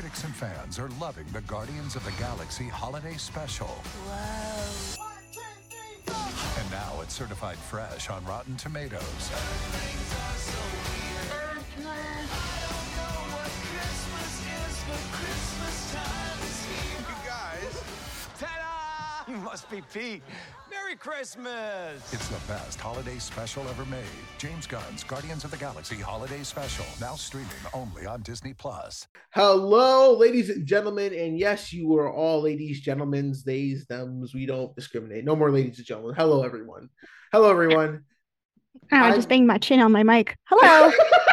critics and fans are loving the Guardians of the Galaxy Holiday Special. And now it's certified fresh on Rotten Tomatoes. You guys. Ta-da! You must be Pete. Merry Christmas! It's the best holiday special ever made. James Gunn's Guardians of the Galaxy Holiday Special, now streaming only on Disney Plus. Hello, ladies and gentlemen, and yes, you are all ladies, gentlemen, theys, thems. We don't discriminate. No more ladies and gentlemen. Hello, everyone. Hello, everyone. I I'm- just banged my chin on my mic. Hello.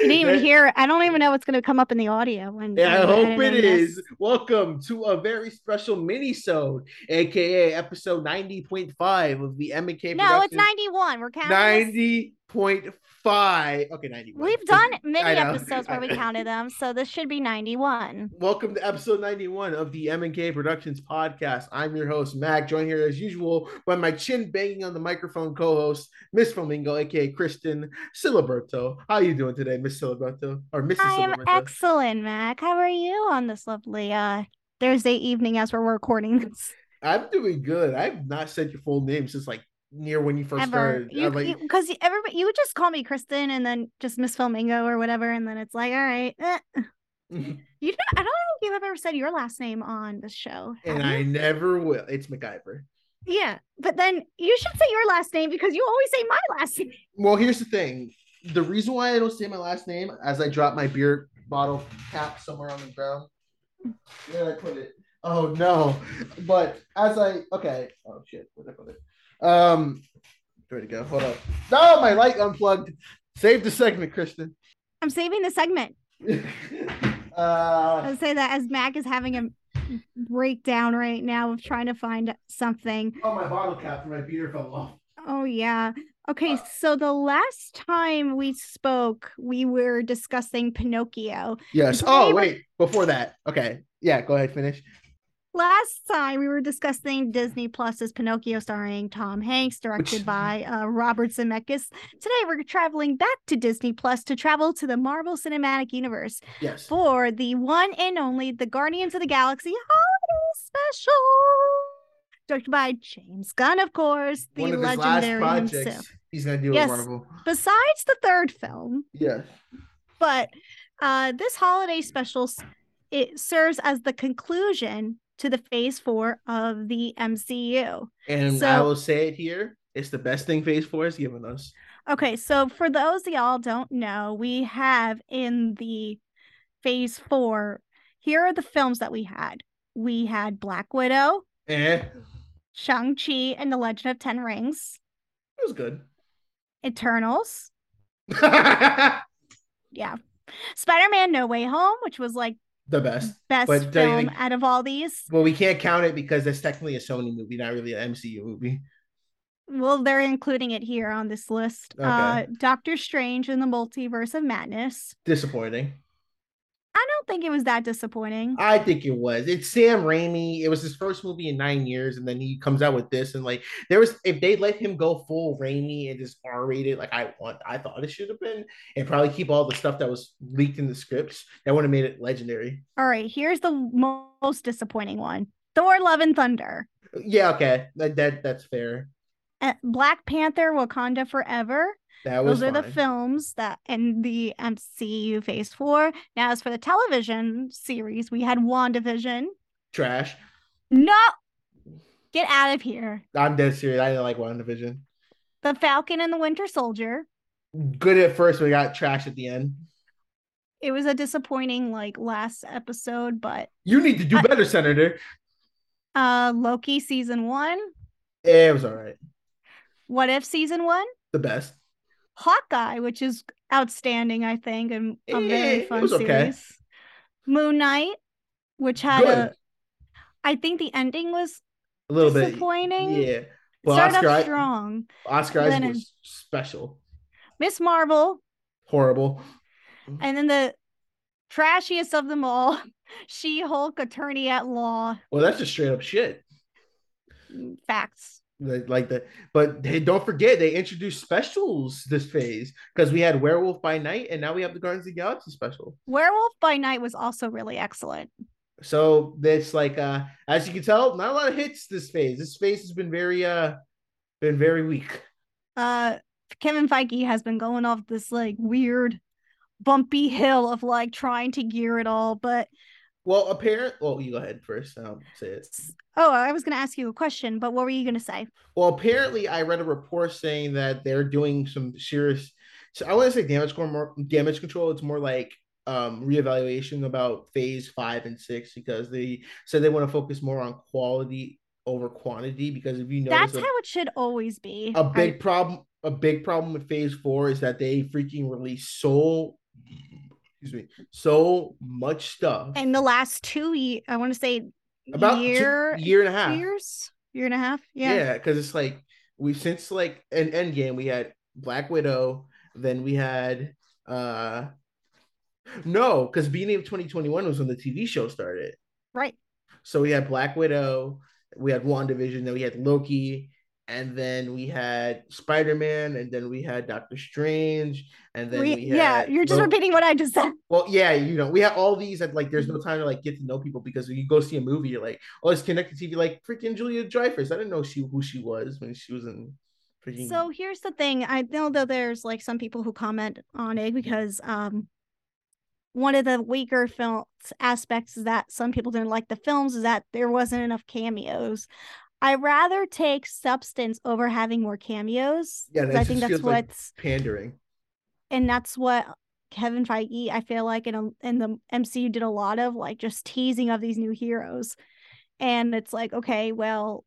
you didn't even hear. I don't even know what's going to come up in the audio. When Yeah, I hope it is. this. Welcome to a very special mini-sode, aka episode 90.5 of the M&K No, it's 91. We're counting. This. 90.5. Okay, 91. We've done many episodes where we counted them, so this should be 91. Welcome to episode 91 of the M&K Productions podcast. I'm your host, Mac, joined here as usual by my chin banging on the microphone co-host, Miss Flamingo, aka Kristin Siliberto. How are you doing today, Miss Siliberto? Or Mrs. I am Siliberto? excellent, Mac. How are you on this lovely uh, Thursday evening as we're recording this? I'm doing good. I've not said your full name since like near when you first Ever. started. You, I'm like, because everybody, you would just call me Kristin and then just Miss Flamingo or whatever, and then it's like, all right. eh. You don't, I don't think you've ever said your last name on this show. and I never will. It's MacGyver. Yeah, but then you should say your last name because you always say my last name. Well, here's the thing. The reason why I don't say my last name as I drop my beer bottle cap somewhere on the ground. Where did I put it? Oh no. But as I okay. Oh shit. Where did I put it? Um ready to go? Hold up. No, my light unplugged. Save the segment, Kristin. I'm saving the segment. uh I would say that as Mac is having a breakdown right now of trying to find something. oh my bottle cap for my beer fell off. Oh yeah. Okay, Uh, so the last time we spoke, we were discussing Pinocchio. Yes. Today Oh wait, before that. Okay. Yeah, go ahead, finish. Last time we were discussing Disney Plus's Pinocchio starring Tom Hanks, directed Which- by uh, Robert Zemeckis. Today we're traveling back to Disney Plus to travel to the Marvel Cinematic Universe Yes. for the one and only The Guardians of the Galaxy Holiday Special. Directed by James Gunn, of course, the One of legendary himself. he's gonna do Yes. Marvel. Besides the third film, Yes. but uh, this holiday special it serves as the conclusion to the phase four of the MCU. And I will say it here. It's the best thing Phase 4 has given us. Okay, so for those of y'all don't know, we have in the phase four, here are the films that we had. We had Black Widow, Eh. Shang-Chi and the Legend of Ten Rings, It was good. Eternals, yeah. Spider-Man No Way Home, which was like best. best But film think- out of all these. Well, we can't count it because that's technically a Sony movie, not really an MCU movie. Well, they're including it here on this list. Uh, Doctor Strange in the Multiverse of Madness. Disappointing. Don't think it was that disappointing. I think it was. It's Sam Raimi. It was his first movie in nine years, and then he comes out with this. And like, there was if they let him go full Raimi and just R rated, like I want, I thought it should have been, and probably keep all the stuff that was leaked in the scripts, that would have made it legendary. All right, here's the most disappointing one Thor Love and Thunder. Yeah, okay, that, that that's fair. Uh, Black Panther Wakanda Forever. That was Those are the films that in the MCU phase four. Now, as for the television series, we had WandaVision. trash. No, get out of here. I'm dead serious. I didn't like WandaVision. The Falcon and the Winter Soldier. Good at first, we got trash at the end. It was a disappointing like last episode, but You need to do I- better, Senator. uh Loki season one. It was all right. What if season one? The best. Hawkeye, which is outstanding, I think, and a very fun was okay. series. Moon Knight, which had Good. a I think the ending was A little bit. disappointing. Yeah. Well, started Oscar, off strong. Oscar Isaac it- was special. Miss Marvel, Horrible. and then the trashiest of them all, She Hulk Attorney at Law. Well, that's just straight up shit. Mm, facts. Like the but hey, don't forget they introduced specials this phase because we had werewolf by night and now we have the guardians of the galaxy special. Werewolf by night was also really excellent. So it's like uh as you can tell not a lot of hits this phase. This phase has been very uh been very weak. Uh kevin feige has been going off this like weird bumpy hill of like trying to gear it all but well, apparent. Well, you go ahead first. I'll say it. Oh, I was going to ask you a question, but what were you going to say? Well, apparently, I read a report saying that they're doing some serious. So I want to say damage control. More damage control. It's more like um reevaluation about phase five and six because they said they want to focus more on quality over quantity because if you know that's a, how it should always be a big I... problem a big problem with phase four is that they freaking release so excuse me, so much stuff. And the last two, years, I want to say about year, two, year and a half, years, year and a half. Yeah, yeah, because it's like we since like an end game, we had Black Widow, then we had uh no, because beginning of 2021 was when the TV show started. Right. So we had Black Widow, we had WandaVision, then we had Loki, and then we had Spider Man, and then we had Doctor Strange, and then we, we yeah, you're just repeating what I just said. Well, yeah, you know, we have all these that like there's no time to like get to know people because when you go see a movie, you're like, oh, it's connected TV, like freaking Julia Dreyfus. I didn't know she who she was when she was in. Freaking... So here's the thing: I know that there's like some people who comment on it because um one of the weaker films aspects is that some people didn't like the films is that there wasn't enough cameos. I rather take substance over having more cameos. Yeah, I think that's what's like pandering, and that's what Kevin Feige. I feel like in a, in the MCU did a lot of like just teasing of these new heroes, and it's like okay, well,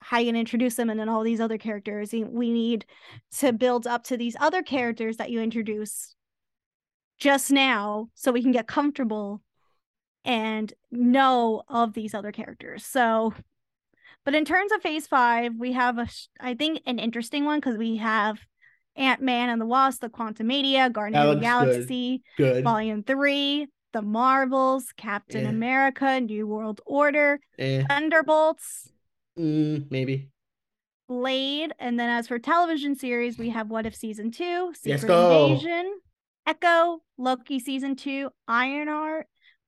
how you gonna introduce them, and then all these other characters. We need to build up to these other characters that you introduce just now, so we can get comfortable and know of these other characters. So but in terms of phase five, we have a, I think, an interesting one because we have Ant Man and the Wasp, the Quantumania, Guardian of the Galaxy, good. good. Volume Three, The Marvels, Captain eh. America, New World Order, eh. Thunderbolts, mm, maybe. Blade, and then as for television series, we have What If Season Two, Secret Invasion, Echo, Loki Season Two, Ironheart,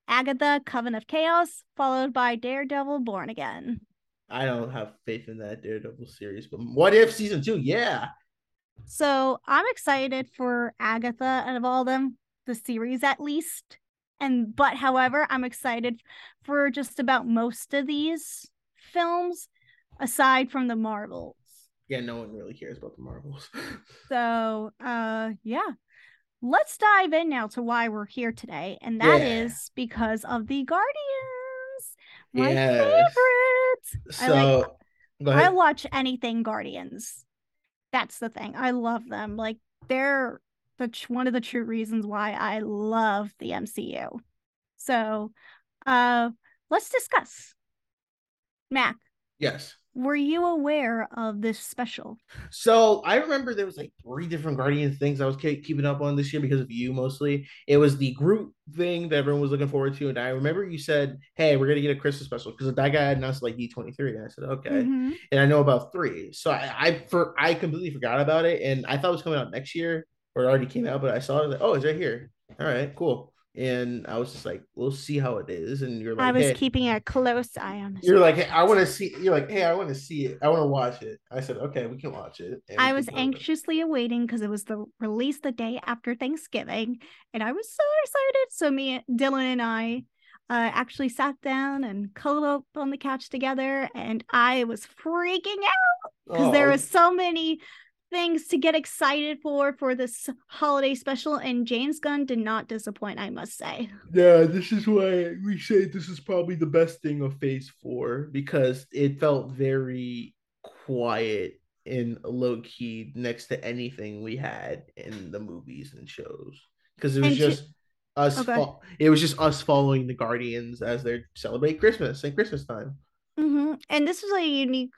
Agatha, Coven of Chaos, followed by Daredevil, Born Again. I don't have faith in that Daredevil series, but what if season two? Yeah. So I'm excited for Agatha out of all them, the series at least. And but however, I'm excited for just about most of these films, aside from the Marvels. Yeah, no one really cares about the Marvels. so uh yeah. Let's dive in now to why we're here today, and that yeah. is because of the Guardians. My yes. favorite. So I, like, I watch anything Guardians. That's the thing. I love them. Like they're the one of the true reasons why I love the MCU. So, uh, let's discuss. Mac. Yes were you aware of this special? So I remember there was like three different Guardians things I was keeping up on this year because of you mostly. It was the group thing that everyone was looking forward to, and I remember you said, "Hey, we're gonna get a Christmas special" because that guy announced like D twenty three, and I said, "Okay," mm-hmm. and I know about three, so I, I for I completely forgot about it, and I thought it was coming out next year or it already came out, but I saw it like, oh, it's right here. All right, cool and I was just like, "We'll see how it is." And you're like, "I was hey. keeping a close eye on." You're like, hey, "I want to see." You're like, "Hey, I want to see it. I want to watch it." I said, "Okay, we can watch it." And I was anxiously awaiting because it was the release the day after Thanksgiving, and I was so excited. So me, Dylan, and I uh, actually sat down and cuddled up on the couch together, and I was freaking out because oh. there was so many things to get excited for for this holiday special and James Gunn did not disappoint I must say. Yeah, this is why we say this is probably the best thing of phase 4 because it felt very quiet and low key next to anything we had in the movies and shows because it was and just us okay. fo- it was just us following the Guardians as they celebrate Christmas and Christmas time. Mm-hmm. And this was a unique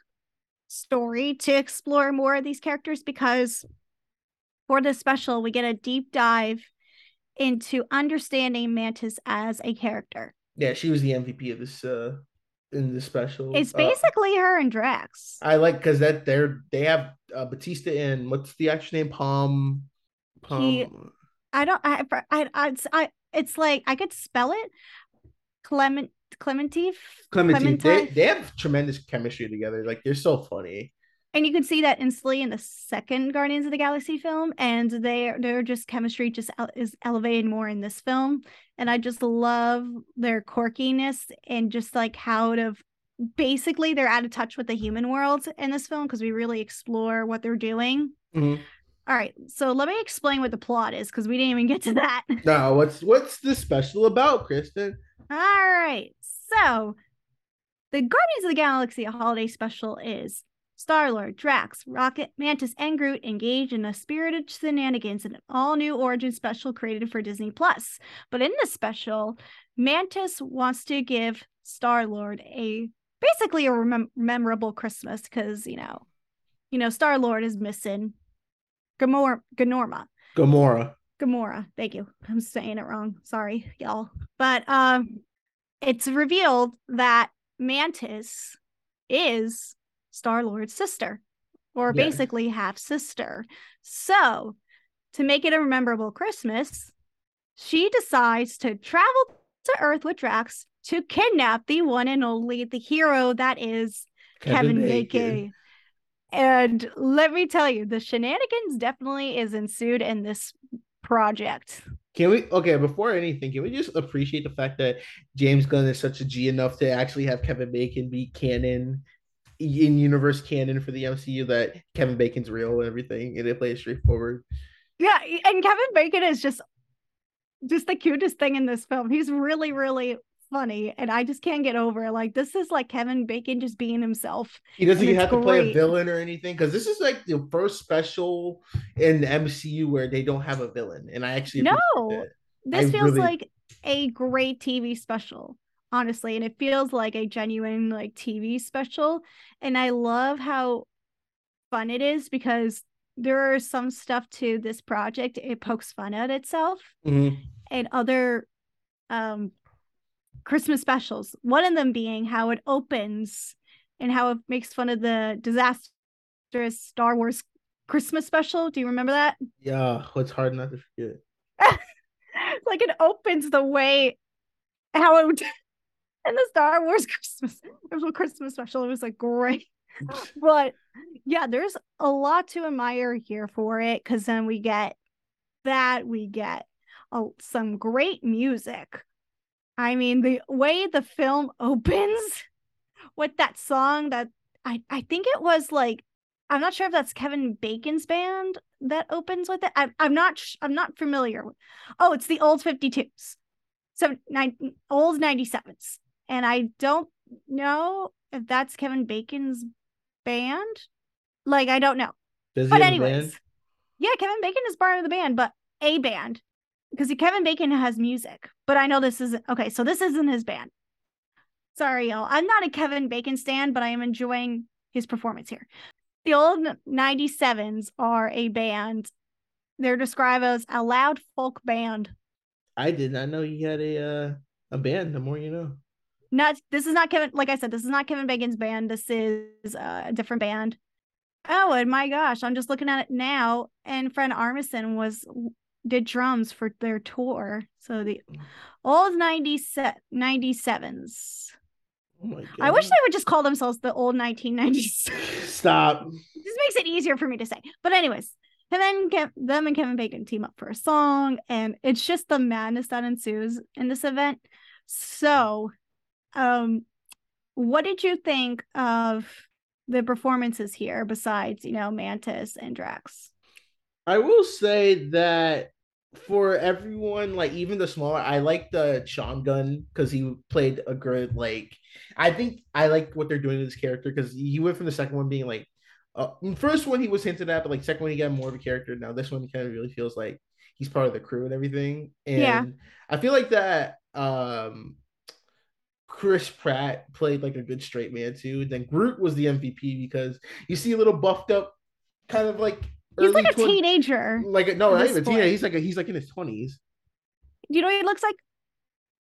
story to explore more of these characters because for this special, we get a deep dive into understanding Mantis as a character. Yeah, she was the MVP of this uh in the special. It's Uh, basically her and Drax. I like because that they're they have uh, Bautista and what's the actual name? Pom. Pom. He- I don't. I. I. I. It's, I, it's like I could spell it. Clement. Klementieff. Clementine. They, Clementine. they have tremendous chemistry together. Like they're so funny. and you can see that instantly in the second Guardians of the Galaxy film, and they their just chemistry just is elevated more in this film, and I just love their quirkiness and just like how to basically they're out of touch with the human world in this film because we really explore what they're doing. Mhm. All right, so let me explain what the plot is because we didn't even get to that. No, what's what's the special about, Kristin? All right. So, the Guardians of the Galaxy holiday special is Star Lord, Drax, Rocket, Mantis, and Groot engage in a spirited shenanigans in an all new origin special created for Disney Plus. But in this special, Mantis wants to give Star Lord a basically a memorable Christmas because you know, you know, Star Lord is missing Gamor- Ganorma. Gamora. Gamora. Thank you. I'm saying it wrong. Sorry, y'all. But um it's revealed that Mantis is Star-Lord's sister or Yeah. basically half sister. So, to make it a memorable Christmas, she decides to travel to Earth with Drax to kidnap the one and only the hero that is Kevin, Bacon. And let me tell you, the shenanigans definitely is ensued in this project. Can we okay before anything? Can we just appreciate the fact that James Gunn is such a G enough to actually have Kevin Bacon be canon in universe canon for the MCU that Kevin Bacon's real and everything, and they play it straightforward. Yeah, and Kevin Bacon is just just the cutest thing in this film. He's really, really funny, and I just can't get over it. Like this is like Kevin Bacon just being himself. He doesn't even have to play a villain or anything because this is like the first special in the MCU where they don't have a villain, and I actually No. This I feels really- like a great TV special, honestly, and it feels like a genuine like TV special. And I love how fun it is because there are some stuff to this project. It pokes fun at itself. Mhm. and other um Christmas specials. One of them being how it opens and how it makes fun of the disastrous Star Wars Christmas special. Do you remember that? Yeah, it's hard not to forget. like it opens the way how it would in the Star Wars Christmas Christmas special. It was like great. but yeah, there's a lot to admire here for it because then we get that we get uh, some great music. I mean, the way the film opens with that song that I I think it was like I'm not sure if that's Kevin Bacon's band that opens with it. I, I'm not sh- I'm not familiar. with Oh, it's the old 52s. So nine old 97s. And I don't know if that's Kevin Bacon's band. Like I don't know. Does But anyways. Yeah, Kevin Bacon is part of the band, but a band. Because Kevin Bacon has music. But I know this isn't okay, so this isn't his band. Sorry, y'all. I'm not a Kevin Bacon stand, but I am enjoying his performance here. The old 97s are a band. They're described as a loud folk band. I did not know he had a uh, a band. The more you know. Not this is not Kevin. Like I said, this is not Kevin Bacon's band. This is uh, a different band. Oh, and my gosh, I'm just looking at it now. And Fred Armisen was did drums for their tour. So the old 97 97s. Oh! I wish they would just call themselves the old 1990s. stop. this makes it easier for me to say. But anyways, and then Kev- them and Kevin Bacon team up for a song, and it's just the madness that ensues in this event. So, um, what did you think of the performances here? Besides, you know, Mantis and Drax. I will say that for everyone, like even the smaller, I like the Sean Gunn because he played a good like. I think I like what they're doing with his character because he went from the second one being like, uh, first one he was hinted at, but like second one he got more of a character. Now this one kind of really feels like he's part of the crew and everything. And Yeah. I feel like that. um Chris Pratt played like a good straight man too. Then Groot was the MVP because you see a little buffed up, kind of like He's like a teenager. like no, not even teenage. point. He's like a, he's like in his twenties. Do you know he looks like?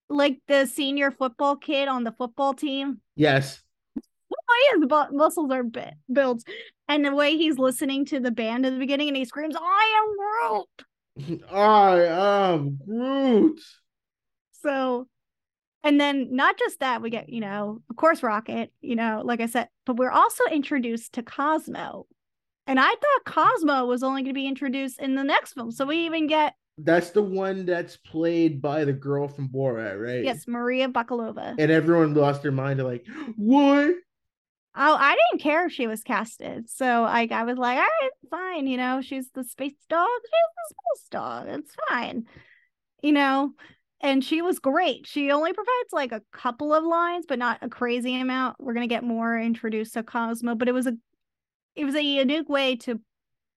like the senior football kid on the football team. Yes. Oh, his bu- muscles are bi- built, and the way he's listening to the band at the beginning, and he screams, "I am Groot!" I am Groot. So, and then not just that, we get you know, of course, Rocket. You know, like I said, but we're also introduced to Cosmo, and I thought Cosmo was only going to be introduced in the next film. So we even get That's the one that's played by the girl from Borat, right? yes, Maria Bakalova. And everyone lost their mind. They're like, what? Oh, I didn't care if she was casted. So like I was like, all right, fine, you know, she's the space dog, she's the space dog. It's fine. You know, and she was great. She only provides like a couple of lines, but not a crazy amount. We're gonna get more introduced to Cosmo, but it was a it was a unique way to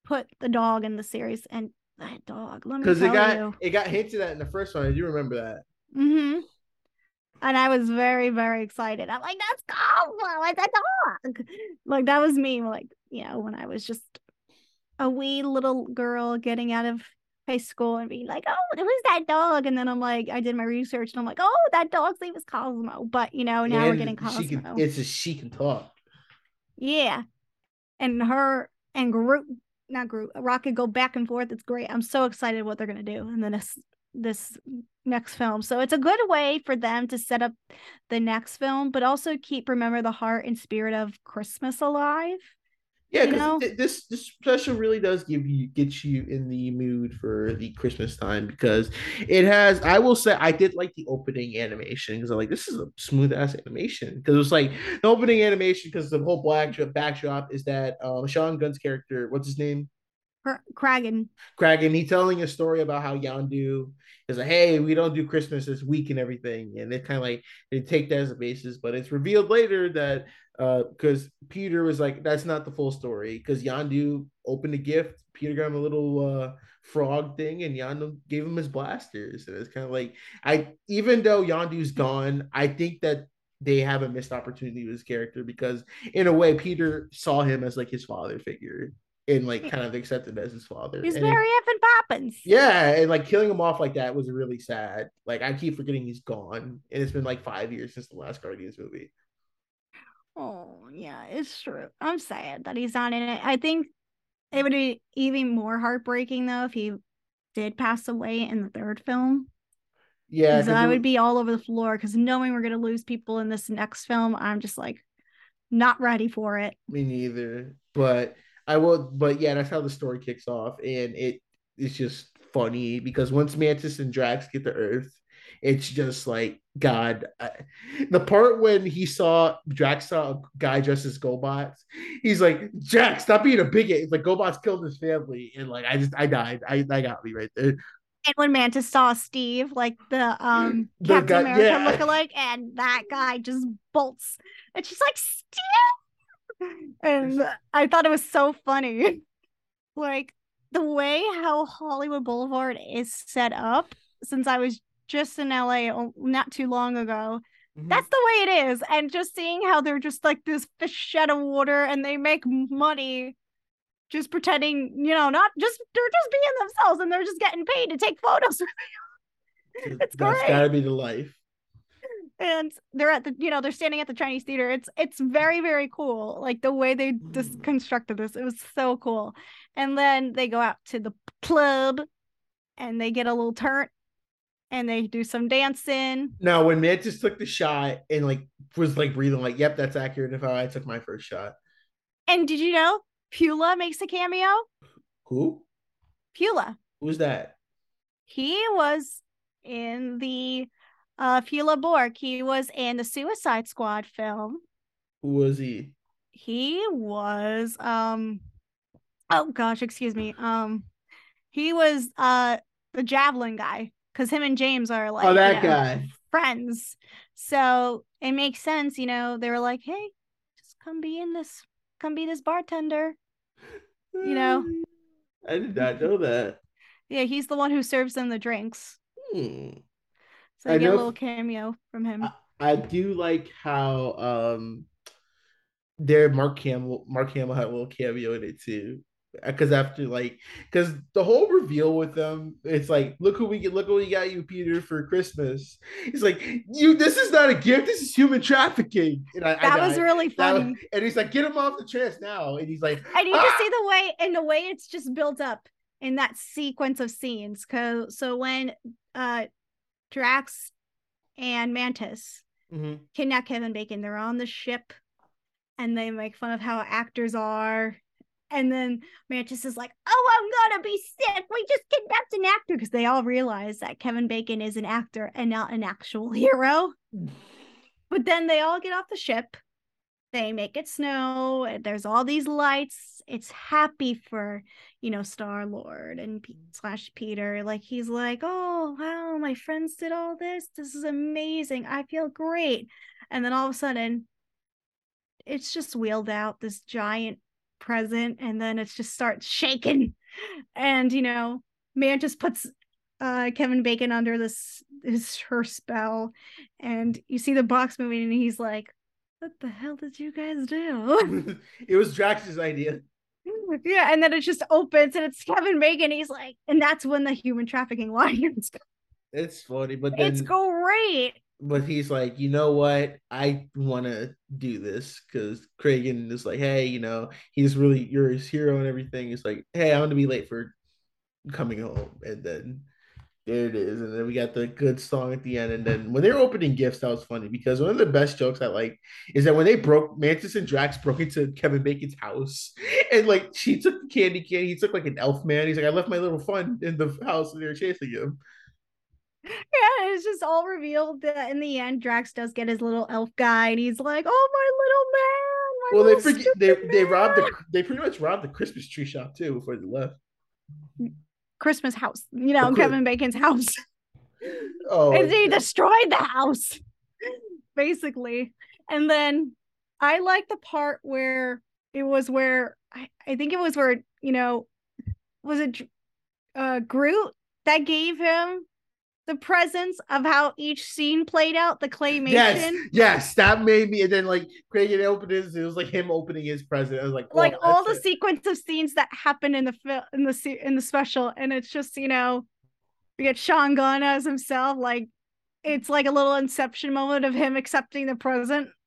put the dog in the series and that dog, let me Because it got you. it got hinted at in the first one. Do remember that. Mm-hmm. And I was very, very excited. I'm like, that's Cosmo, it's a dog. Like that was me, like, you know, when I was just a wee little girl getting out of high school and being like, oh, was that dog? And then I'm like, I did my research and I'm like, oh, that dog's name is Cosmo. But you know, now we're getting Cosmo. Can, it's a she can talk. Yeah. And her and Groot, not Groot, Rocket go back and forth. It's great. I'm so excited what they're gonna do in the next this next film. So it's a good way for them to set up the next film, but also keep remember the heart and spirit of Christmas alive. Yeah, because this this special really does give you get you in the mood for the Christmas time because it has. I will say I did like the opening animation because I'm like this is a smooth ass animation because it was like the opening animation because the whole black backdrop is that um, Sean Gunn's character what's his name Kraglin. Kraglin, he telling a story about how Yondu is like, hey, we don't do Christmas this week and everything. And they kind of like they take that as a basis, but it's revealed later that uh because Peter was like, that's not the full story. Because Yondu opened a gift, Peter got him a little uh frog thing, and Yondu gave him his blasters. And it's kind of like I even though Yondu's gone, I think that they have a missed opportunity with his character because in a way Peter saw him as like his father figure and like hmm. kind of accepted as his father. He's And Mary effing Poppins. yeah, and like killing him off like that was really sad. Like I keep forgetting he's gone, and it's been like five years since the last Guardians movie. Oh, yeah, it's true. I'm sad that he's not in it. I think it would be even more heartbreaking though if he did pass away in the third film. Yeah, I would be all over the floor because knowing we're gonna lose people in this next film, I'm just like not ready for it. me neither. But I will. But yeah, that's how the story kicks off, and it it's just funny because once Mantis and Drax get to Earth, it's just like God. I, the part when he saw Drax saw a guy dressed as GoBots, he's like, "Jack, stop being a bigot. It's like GoBots killed his family, and like I just I died. I that got me right there. And when Mantis saw Steve, like the um The Captain guy- America yeah. lookalike, and that guy just bolts, and she's like Steve, and I thought it was so funny, like the way how Hollywood Boulevard is set up. Since I was just in LA not too long ago, Mhm. that's the way it is, and just seeing how they're just like this fish out of water, and they make money. Just pretending, you know, not just they're just being themselves and they're just getting paid to take photos it's That's great. gotta be the life. And they're at the you know they're standing at the chinese theater. It's it's very very cool like the way they just mm. constructed this. It was so cool. And then they go out to the club and they get a little turn and they do some dancing. Now, when matt just took the shot and like was like breathing, like, "Yep, that's accurate." If I took my first shot, and did you know Flula makes a cameo? Who? Flula. Who's that? he was in the uh Flula Borg he was in the suicide squad film Who was he? he was um oh gosh excuse me um he was uh the javelin guy because him and james are like oh, you that know, guy. friends so it makes sense you know they were like hey just come be in this come be this bartender you know. I did not know that. yeah he's the one who serves them the drinks Hmm. So I get a little cameo from him. I do like how um, their Mark Hamill, Mark Hamill had a little cameo in it too. because after like because the whole reveal with them it's like look who we get look what we got you peter for christmas. He's like you this is not a gift this is human trafficking. And I, that I, was really funny was, and he's like get him off the chest now. And he's like and you ah! just see the way and the way it's just built up in that sequence of scenes. Because so when uh drax and mantis mm-hmm. kidnap kevin bacon they're on the ship and they make fun of how actors are and then Mantis is like, "Oh, I'm gonna be sick. We just kidnapped an actor," because they all realize that Kevin Bacon is an actor and not an actual hero. but then they all get off the ship. They make it snow. There's all these lights. It's happy for you know Star Lord and P- slash Peter. Like he's like, "Oh wow, my friends did all this. This is amazing. I feel great." And then all of a sudden, it's just wheeled out this giant present and then it just starts shaking and you know man just puts uh kevin bacon under this his her spell and you see the box moving and he's like what the hell did you guys do? It was drax's idea. Yeah and then it just opens and it's kevin bacon he's like and that's when the human trafficking line it's funny but then, it's great. But he's like, you know what? I want to do this because Kraglin is like, hey, you know, he's really you're his hero and everything. He's like, hey, I'm gonna be late for coming home, and then there it is, and then we got the good song at the end, and then when they were opening gifts, that was funny because one of the best jokes I like is that when they broke Mantis and Drax broke into Kevin Bacon's house, and like she took the candy cane, he took like an elf man. He's like, I left my little fun in the house, and they were chasing him yeah, it's just all revealed that in the end, Drax does get his little elf guy, and he's like, "Oh, my little man!" My well, they forget they man. they robbed the they pretty much robbed the Christmas tree shop too before they left. Christmas house, you know, Kevin Bacon's house. Oh, and he destroyed the house, basically. And then I like the part where it was where I, I think it was where you know was it uh Groot that gave him the presence of how each scene played out, the claymation. Yes, yes, that made me. And then like Craig it opened his, it was like him opening his present. I was like, oh, like all the it. sequence of scenes that happened in the film in the in the special, and it's just you know, we get Sean Gunn as himself. Like it's like a little inception moment of him accepting the present.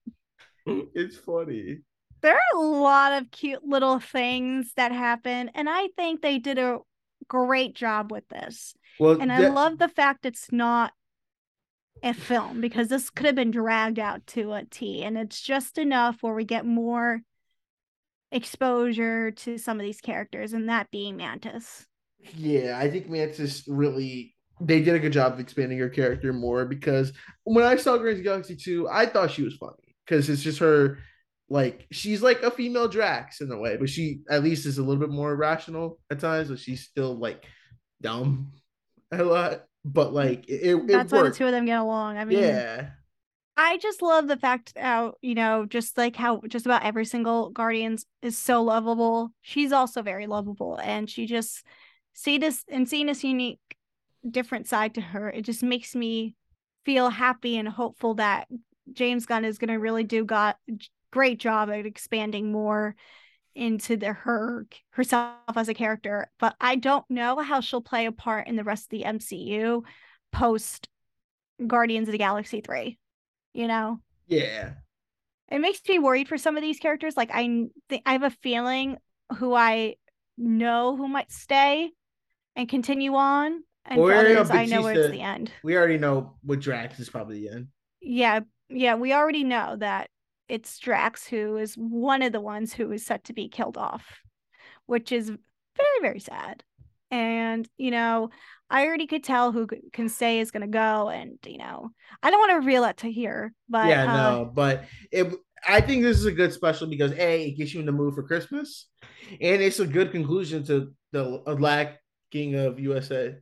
It's funny. There are a lot of cute little things that happen, and I think they did a great job with this. Well, and I love the fact it's not a film because this could have been dragged out to a T, and it's just enough where we get more exposure to some of these characters, and that being Mantis. Yeah, I think Mantis really they did a good job of expanding her character more because when I saw Guardians Galaxy 2, I thought she was funny because it's just her like she's like a female Drax in a way, but she at least is a little bit more rational at times, but she's still like dumb a lot, but mm. like it, it that's why the two of them get along. I mean, yeah. I just love the fact how you know, just like how just about every single Guardians is so lovable. She's also very lovable, and she just see this and seeing this unique, different side to her. It just makes me feel happy and hopeful that James Gunn is going to really do got great job at expanding more into the her herself as a character but i don't know how she'll play a part in the rest of the mcu post guardians of the galaxy 3 you know? Yeah. It makes me worried for some of these characters like i think i have a feeling who i know who might stay and continue on and well, others i know where it's the end. we already know what drax is probably the end. Yeah yeah we already know that it's Drax who is one of the ones who is set to be killed off, which is very, very sad. And, you know, I already could tell who can say is going to go. And, you know, I don't want to reveal that to here, but. Yeah, uh, no, but it, I think this is a good special because A, it gets you in the mood for Christmas. And it's a good conclusion to the lacking of USA.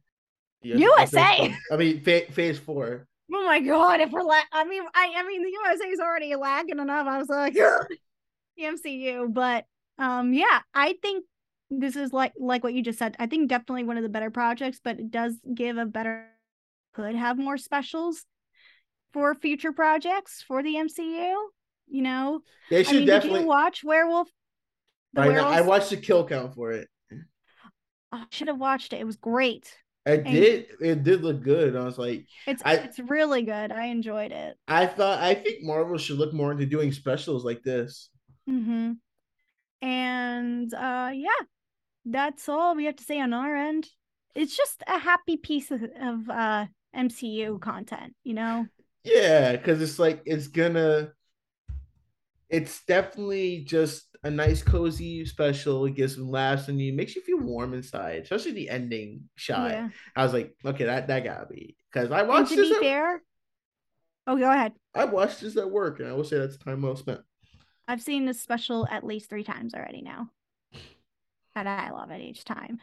USA. I mean, phase four. Oh my god! If we're la- I mean, I I mean, the USA is already lagging enough. I was like, the MCU, but um, yeah, I think this is like like what you just said. I think definitely one of the better projects, but it does give a better could have more specials for future projects for the MCU. You know, they should I mean, definitely watch Werewolf The I, know. I watched the kill count for it. I should have watched it. It was great. It And- did. It did look good. I was like, It's I- it's really good. I enjoyed it. I thought. I think Marvel should look more into doing specials like this. Mm-hmm. And uh yeah, that's all we have to say on our end. It's just a happy piece of, of uh MCU content, you know? Yeah, because it's like it's gonna. It's definitely just a nice, cozy special. It gives some laughs and you makes you feel warm inside, especially the ending shot. Yeah. I was like, okay, that that gotta be because I And watched to be At, fair, oh go ahead. I watched this at work, and I will say that's time well spent. I've seen this special at least three times already now. And I love it each time.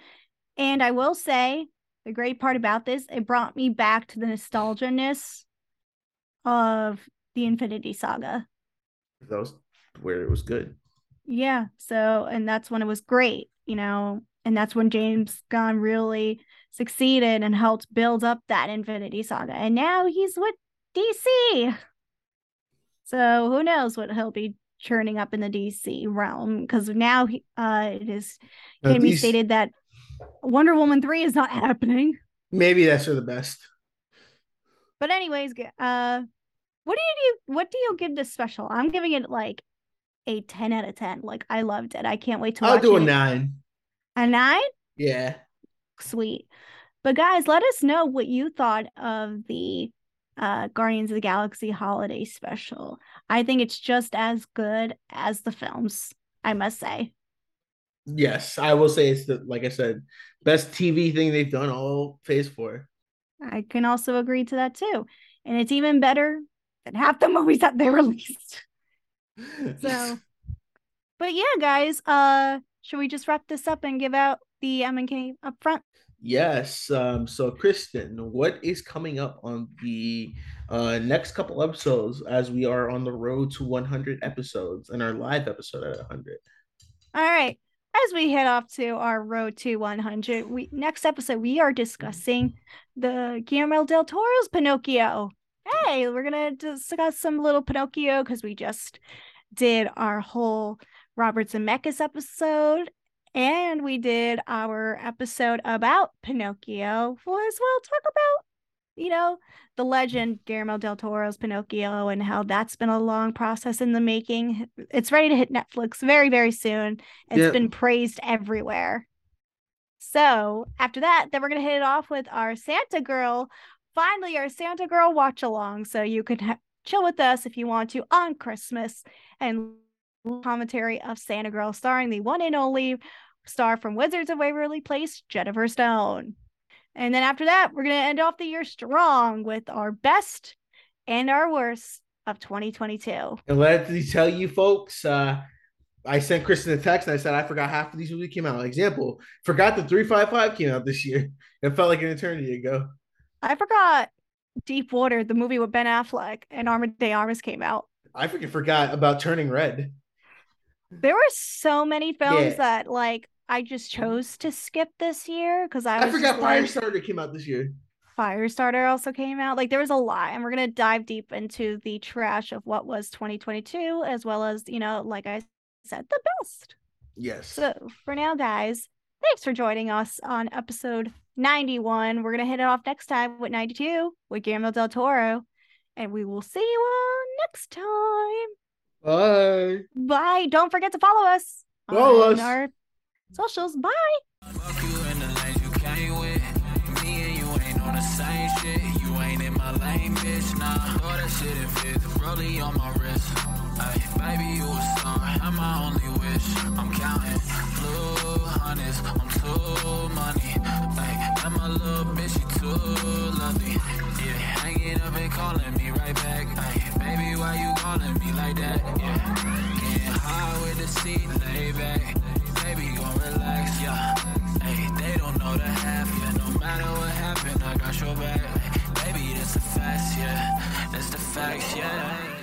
And I will say the great part about this, it brought me back to the nostalgia-ness of the Infinity Saga. That was where it was good. Yeah. So, and that's when it was great, you know, and that's when James Gunn really succeeded and helped build up that Infinity Saga. And now he's with DC. So who knows what he'll be churning up in the DC realm because now he, uh, it is can be stated that Wonder Woman 3 is not happening. Maybe that's for the best. But anyways, uh what do you do what do you give this special? I'm giving it like a 10 out of 10. Like I loved it. I can't wait to I'll do a it. nine. A 9? Yeah. Sweet. But guys, let us know what you thought of the uh Guardians of the Galaxy holiday special. I think it's just as good as the films, I must say. Yes, I will say it's the like I said, best TV thing they've done all phase four. I can also agree to that too. And it's even better than half the movies that they released. So, but yeah, guys, uh, should we just wrap this up and give out the M and K up front? yes. Um, so Kristin, what is coming up on the uh next couple episodes as we are on the road to 100 episodes and our live episode at 100? All right. As we head off to our road to 100, we next episode we are discussing the Guillermo del Toro's Pinocchio. Hey, we're gonna discuss some little Pinocchio because we just did our whole Robert Zemeckis episode, and we did our episode about Pinocchio. We'll as well talk about, you know, the legend Guillermo del Toro's Pinocchio and how that's been a long process in the making. It's ready to hit Netflix very, very soon. It's Yeah. been praised everywhere. So after that, then we're gonna hit it off with our Santa Girl. Finally, our Santa Girl watch along, so you can ha- chill with us if you want to on Christmas and commentary of Santa Girl, starring the one and only star from Wizards of Waverly Place, Jennifer Stone. And then after that, we're gonna end off the year strong with our best and our worst of 2022. And let me tell you, folks, uh, I sent Kristin a text and I said I forgot half of these movies came out. Example, forgot the 355 came out this year. It felt like an eternity ago. I forgot Deep Water, the movie with Ben Affleck and Ana De Armas came out. I freaking forgot about Turning Red. There were so many films Yeah. that like I just chose to skip this year because I I, forgot just like, Firestarter came out this year. Firestarter also came out. Like there was a lot, and we're gonna dive deep into the trash of what was 2022, as well as you know, like I said, the best. Yes. So for now, guys, thanks for joining us on episode 91. We're gonna hit it off next time with 92 with Guillermo del Toro, and we will see you all next time. Bye. Bye. Don't forget to follow us Follow on us. our socials. Bye. Fuck you in the lanes you came with. Me and you ain't on the same shit. You ain't in my lane, bitch. Nah, throw that shit in fifth. Rollie on my wrist. Ay, baby, you a star. I'm my only wish. I'm counting blue hundreds. I'm too money. Ay, and my little bitch, she too lovely. Yeah, hanging up and calling me right back. Ay, baby, why you calling me like that? Yeah, getting high with the seat laid back. Baby, gon' relax, yeah. Hey, they don't know the half, yeah. No matter what happened, I got your back. Baby, that's the facts, yeah. That's the facts, yeah.